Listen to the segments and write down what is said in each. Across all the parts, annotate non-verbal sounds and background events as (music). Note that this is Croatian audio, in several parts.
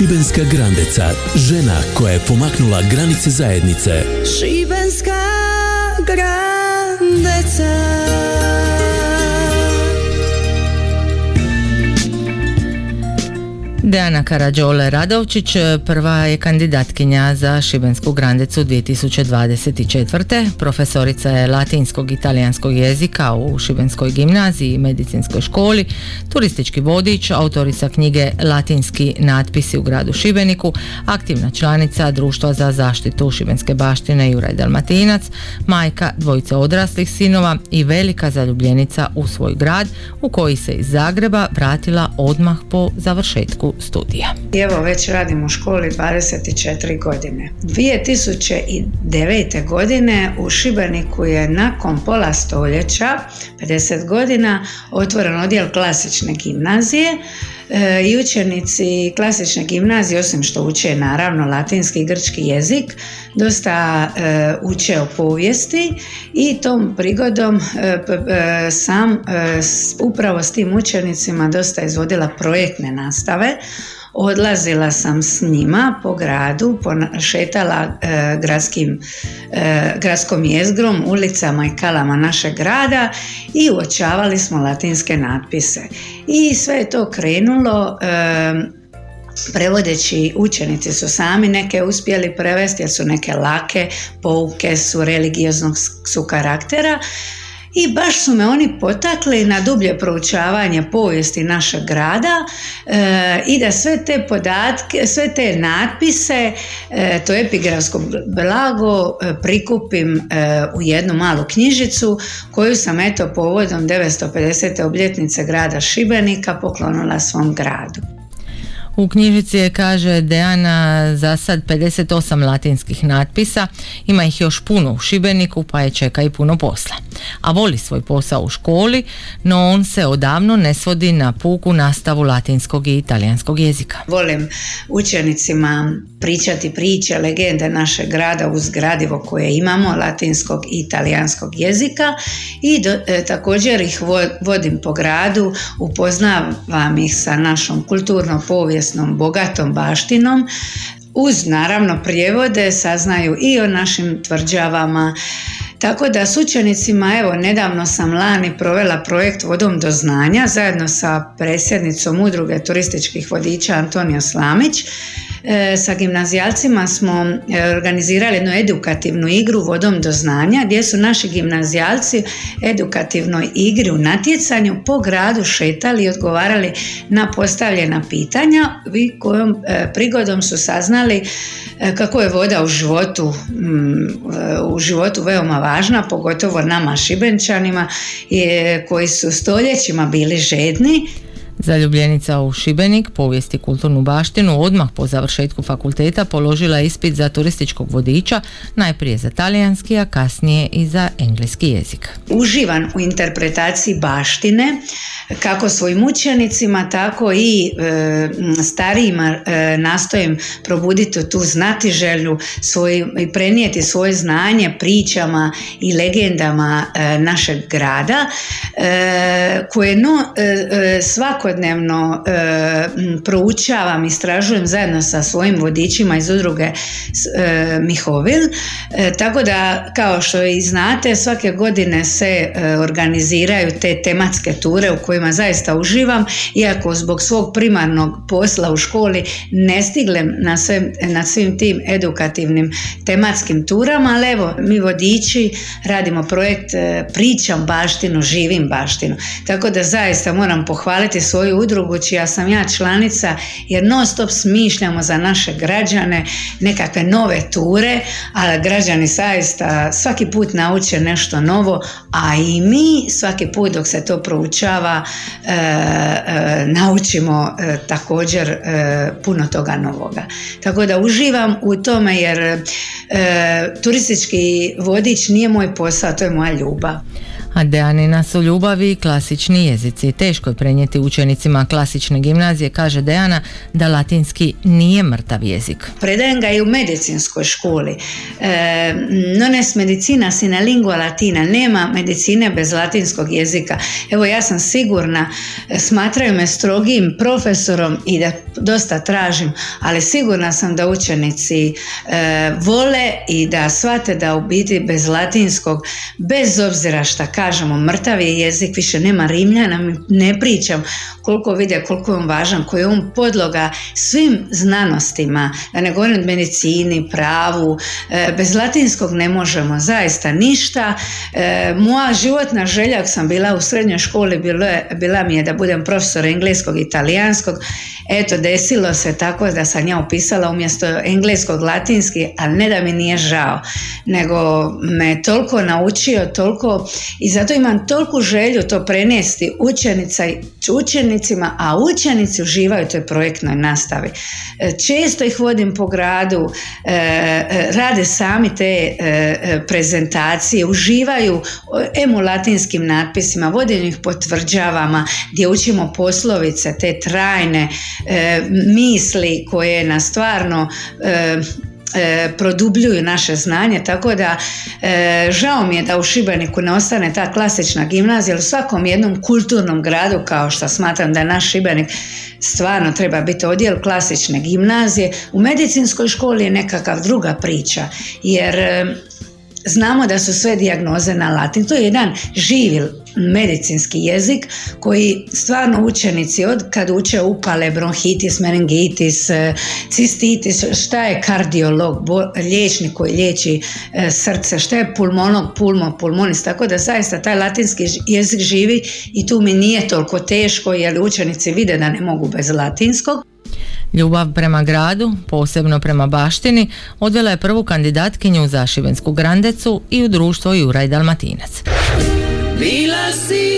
Šibenska Grandeca, žena koja je pomaknula granice zajednice. Šibenska Grandeca Deana Karadžole Radovčić prva je kandidatkinja za Šibensku grandecu 2024. Profesorica je latinskog i italijanskog jezika u Šibenskoj gimnaziji i medicinskoj školi, turistički vodič, autorica knjige Latinski natpisi u gradu Šibeniku, aktivna članica Društva za zaštitu Šibenske baštine Juraj Dalmatinac, majka dvojice odraslih sinova i velika zaljubljenica u svoj grad u koji se iz Zagreba vratila odmah po završetku studija. Evo već radim u školi 24 godine. 2009. godine u Šibeniku je nakon pola stoljeća, 50 godina, otvoren odjel klasične gimnazije e, i učenici klasične gimnazije, osim što uče naravno latinski i grčki jezik, dosta e, uče o povijesti i tom prigodom e, sam upravo s tim učenicima dosta izvodila projektne nastave odlazila sam s njima po gradu, šetala e, gradskim, e, gradskom jezgrom, ulicama i kalama našeg grada i uočavali smo latinske natpise. I sve je to krenulo e, prevodeći učenici su sami neke uspjeli prevesti jer su neke lake, pouke su religioznog su karaktera i baš su me oni potakli na dublje proučavanje povijesti našeg grada e, i da sve te podatke, sve te natpise, e, to epigrafsko blago e, prikupim u jednu malu knjižicu koju sam eto povodom 950. obljetnice grada Šibenika poklonila svom gradu. U knjižici je, kaže Deana, za sad 58 latinskih natpisa, ima ih još puno u Šibeniku, pa je čeka i puno posla. A voli svoj posao u školi, no on se odavno ne svodi na puku nastavu latinskog i italijanskog jezika. Volim učenicima pričati priče, legende našeg grada uz gradivo koje imamo, latinskog i italijanskog jezika i e, također ih vodim po gradu, upoznavam ih sa našom kulturnom povijesnom bogatom baštinom uz naravno prijevode saznaju i o našim tvrđavama tako da s učenicima, evo, nedavno sam lani provela projekt Vodom do znanja zajedno sa predsjednicom udruge turističkih vodiča Antonio Slamić sa gimnazijalcima smo e, organizirali jednu edukativnu igru vodom do znanja gdje su naši gimnazijalci edukativnoj igri u natjecanju po gradu šetali i odgovarali na postavljena pitanja i kojom e, prigodom su saznali kako je voda u životu mm, u životu veoma važna, pogotovo nama šibenčanima koji su stoljećima bili žedni Zaljubljenica u Šibenik, povijesti kulturnu baštinu, odmah po završetku fakulteta položila ispit za turističkog vodiča, najprije za talijanski, a kasnije i za engleski jezik. Uživan u interpretaciji baštine, kako svojim učenicima, tako i e, starijima e, nastojim probuditi tu znatiželju svoj, i prenijeti svoje znanje pričama i legendama e, našeg grada, e, koje no, svako svakodnevno e, proučavam, istražujem zajedno sa svojim vodičima iz udruge e, Mihovil. E, tako da, kao što i znate, svake godine se e, organiziraju te tematske ture u kojima zaista uživam, iako zbog svog primarnog posla u školi ne stiglem na, sve, na svim tim edukativnim tematskim turama, ali evo, mi vodiči radimo projekt Pričam baštinu, živim baštinu. Tako da zaista moram pohvaliti svoju udrugu čija sam ja članica jer non stop smišljamo za naše građane nekakve nove ture, ali građani zaista svaki put nauče nešto novo, a i mi svaki put dok se to proučava e, e, naučimo e, također puno toga novoga. Tako da uživam u tome jer turistički vodič nije moj posao, to je moja ljubav. A Dejanina su ljubavi i klasični jezici. Teško je prenijeti učenicima klasične gimnazije, kaže Dejana, da latinski nije mrtav jezik. Predajem ga i u medicinskoj školi. E, non es medicina sine lingua latina. Nema medicine bez latinskog jezika. Evo ja sam sigurna, smatraju me strogim profesorom i da dosta tražim, ali sigurna sam da učenici e, vole i da shvate da u biti bez latinskog, bez obzira šta kažemo, mrtav je jezik, više nema rimljana, ne pričam koliko vide koliko je on važan, koji je on podloga svim znanostima, da ne govorim medicini, pravu, e, bez latinskog ne možemo zaista ništa. E, moja životna želja, ako sam bila u srednjoj školi, bilo je, bila mi je da budem profesor engleskog i italijanskog. Eto, desilo se tako da sam ja upisala umjesto engleskog latinski, ali ne da mi nije žao, nego me toliko naučio, toliko i zato imam toliku želju to prenesti učenica, učenicima, a učenici uživaju toj projektnoj nastavi. E, često ih vodim po gradu, e, e, rade sami te prezentacije, uživaju em u latinskim natpisima, vodim ih po tvrđavama gdje učimo poslovice, te trajne misli koje nas stvarno e, produbljuju naše znanje, tako da e, žao mi je da u Šibeniku ne ostane ta klasična gimnazija, u svakom jednom kulturnom gradu, kao što smatram da naš Šibenik stvarno treba biti odjel klasične gimnazije, u medicinskoj školi je nekakav druga priča, jer e, Znamo da su sve dijagnoze na latin. To je jedan živi medicinski jezik koji stvarno učenici od kad uče upale, bronhitis, meningitis, e, cistitis, šta je kardiolog, liječnik koji liječi e, srce, šta je pulmonog, pulmo, pulmonis, tako da zaista taj latinski jezik živi i tu mi nije toliko teško jer učenici vide da ne mogu bez latinskog. Ljubav prema gradu, posebno prema baštini, odvela je prvu kandidatkinju za Šibensku grandecu i u društvo Juraj Dalmatinac. Bila see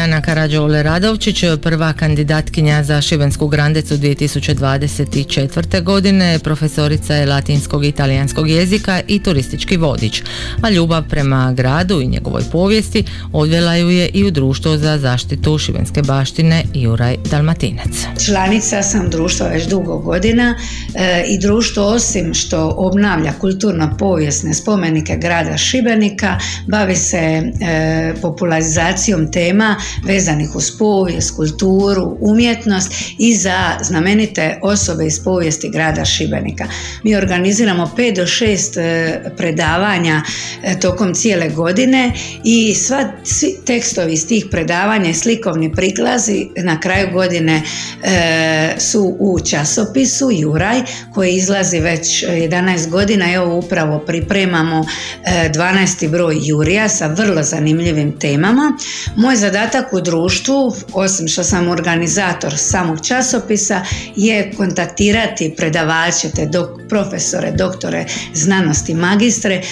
Dejana Karađole Radovčić, prva kandidatkinja za Šibensku grandecu 2024. godine, profesorica je latinskog i italijanskog jezika i turistički vodič, a ljubav prema gradu i njegovoj povijesti odvela ju je i u društvo za zaštitu šibenske baštine Juraj Dalmatinac. Članica sam društva već dugo godina e, i društvo osim što obnavlja kulturno povijesne spomenike grada Šibenika, bavi se e, popularizacijom tema vezanih uz povijest, kulturu, umjetnost i za znamenite osobe iz povijesti grada Šibenika. Mi organiziramo 5 do 6 e, predavanja e, tokom cijele godine i sva, svi tekstovi iz tih predavanja i slikovni priklazi na kraju godine e, su u časopisu Juraj koji izlazi već 11 godina i evo upravo pripremamo 12. broj Jurija sa vrlo zanimljivim temama. Moj zadatak zadatak u društvu, osim što sam organizator samog časopisa, je kontaktirati predavače, te dok, profesore, doktore znanosti, magistre,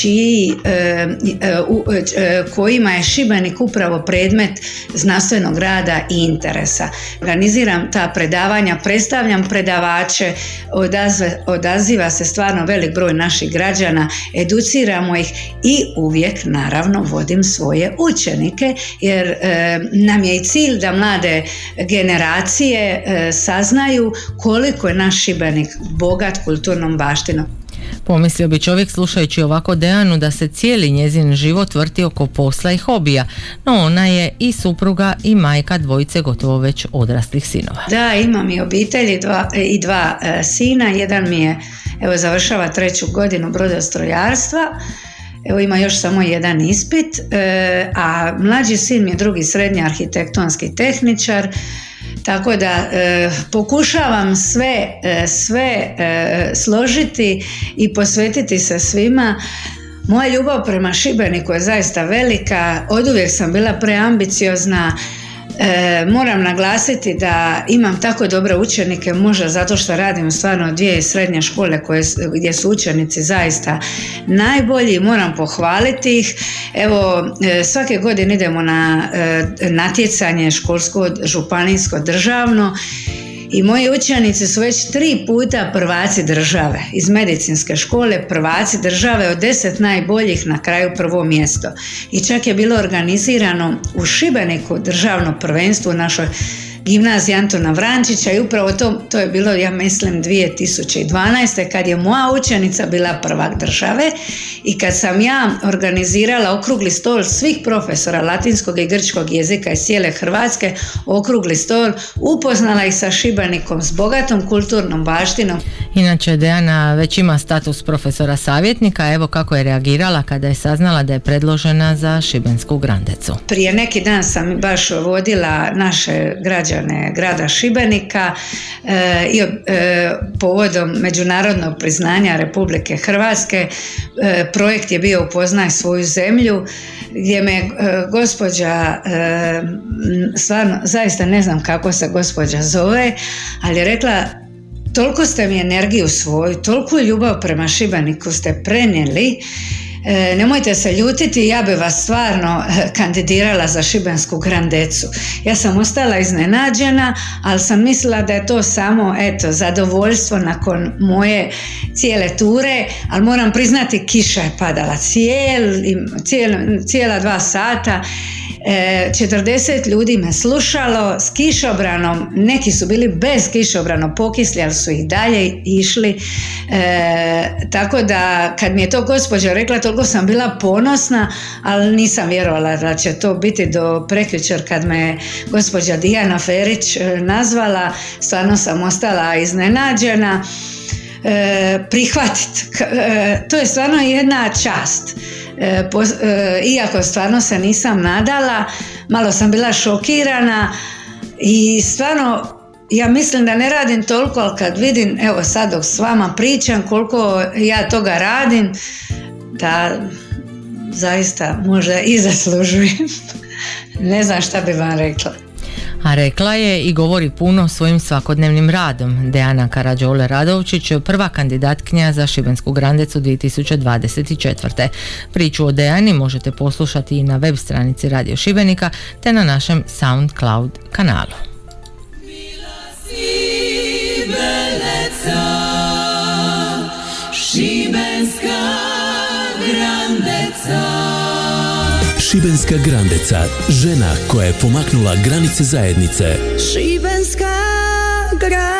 čiji, e, e, kojima je Šibenik upravo predmet znanstvenog rada i interesa. Organiziram ta predavanja, predstavljam predavače, odaziva se stvarno velik broj naših građana, educiramo ih i uvijek naravno vodim svoje učenike jer e, nam je i cilj da mlade generacije e, saznaju koliko je naš Šibenik bogat kulturnom baštinom. Pomislio bi čovjek slušajući ovako Dejanu da se cijeli njezin život vrti oko posla i hobija, no ona je i supruga i majka dvojice gotovo već odraslih sinova. Da, imam i obitelji dva, i dva e, sina, jedan mi je, evo završava treću godinu brodostrojarstva, Evo ima još samo jedan ispit, e, a mlađi sin mi je drugi srednji arhitektonski tehničar, tako da e, pokušavam sve, e, sve složiti i posvetiti se svima. Moja ljubav prema Šibeniku je zaista velika, oduvijek sam bila preambiciozna, E, moram naglasiti da imam tako dobre učenike, možda zato što radim stvarno dvije srednje škole koje, gdje su učenici zaista najbolji, moram pohvaliti ih. Evo, e, svake godine idemo na e, natjecanje školsko, županijsko, državno i moji učenici su već tri puta prvaci države iz medicinske škole, prvaci države od deset najboljih na kraju prvo mjesto. I čak je bilo organizirano u Šibeniku državno prvenstvo u našoj gimnaziji Antona Vrančića i upravo to, to je bilo, ja mislim, 2012. kad je moja učenica bila prvak države i kad sam ja organizirala okrugli stol svih profesora latinskog i grčkog jezika iz cijele Hrvatske, okrugli stol, upoznala ih sa Šibanikom s bogatom kulturnom baštinom. Inače, Dejana već ima status profesora savjetnika, evo kako je reagirala kada je saznala da je predložena za Šibensku grandecu. Prije neki dan sam baš vodila naše građane grada Šibenika e, i e, povodom međunarodnog priznanja Republike Hrvatske e, projekt je bio upoznaj svoju zemlju gdje me gospođa stvarno zaista ne znam kako se gospođa zove ali je rekla toliko ste mi energiju svoju, toliko ljubav prema Šibeniku ste prenijeli E, nemojte se ljutiti, ja bi vas stvarno e, kandidirala za Šibensku grandecu. Ja sam ostala iznenađena, ali sam mislila da je to samo eto, zadovoljstvo nakon moje cijele ture, ali moram priznati kiša je padala cijeli, cijela dva sata 40 ljudi me slušalo s kišobranom, neki su bili bez kišobrana pokisli, ali su ih dalje išli. E, tako da kad mi je to gospođa rekla, toliko sam bila ponosna, ali nisam vjerovala da će to biti do prekjučer kad me gospođa Dijana Ferić e, nazvala. Stvarno sam ostala iznenađena. E, prihvatiti. E, to je stvarno jedna čast. E, e, iako stvarno se nisam nadala, malo sam bila šokirana i stvarno ja mislim da ne radim toliko, ali kad vidim, evo sad dok s vama pričam koliko ja toga radim, da zaista možda i zaslužujem. (laughs) ne znam šta bi vam rekla a rekla je i govori puno svojim svakodnevnim radom. Dejana Karađole Radovčić, prva kandidatkinja za Šibensku grandecu 2024. Priču o Dejani možete poslušati i na web stranici Radio Šibenika te na našem SoundCloud kanalu. Šibenska grandeca Šibenska grandeca, žena koja je pomaknula granice zajednice. Šibenska grandeca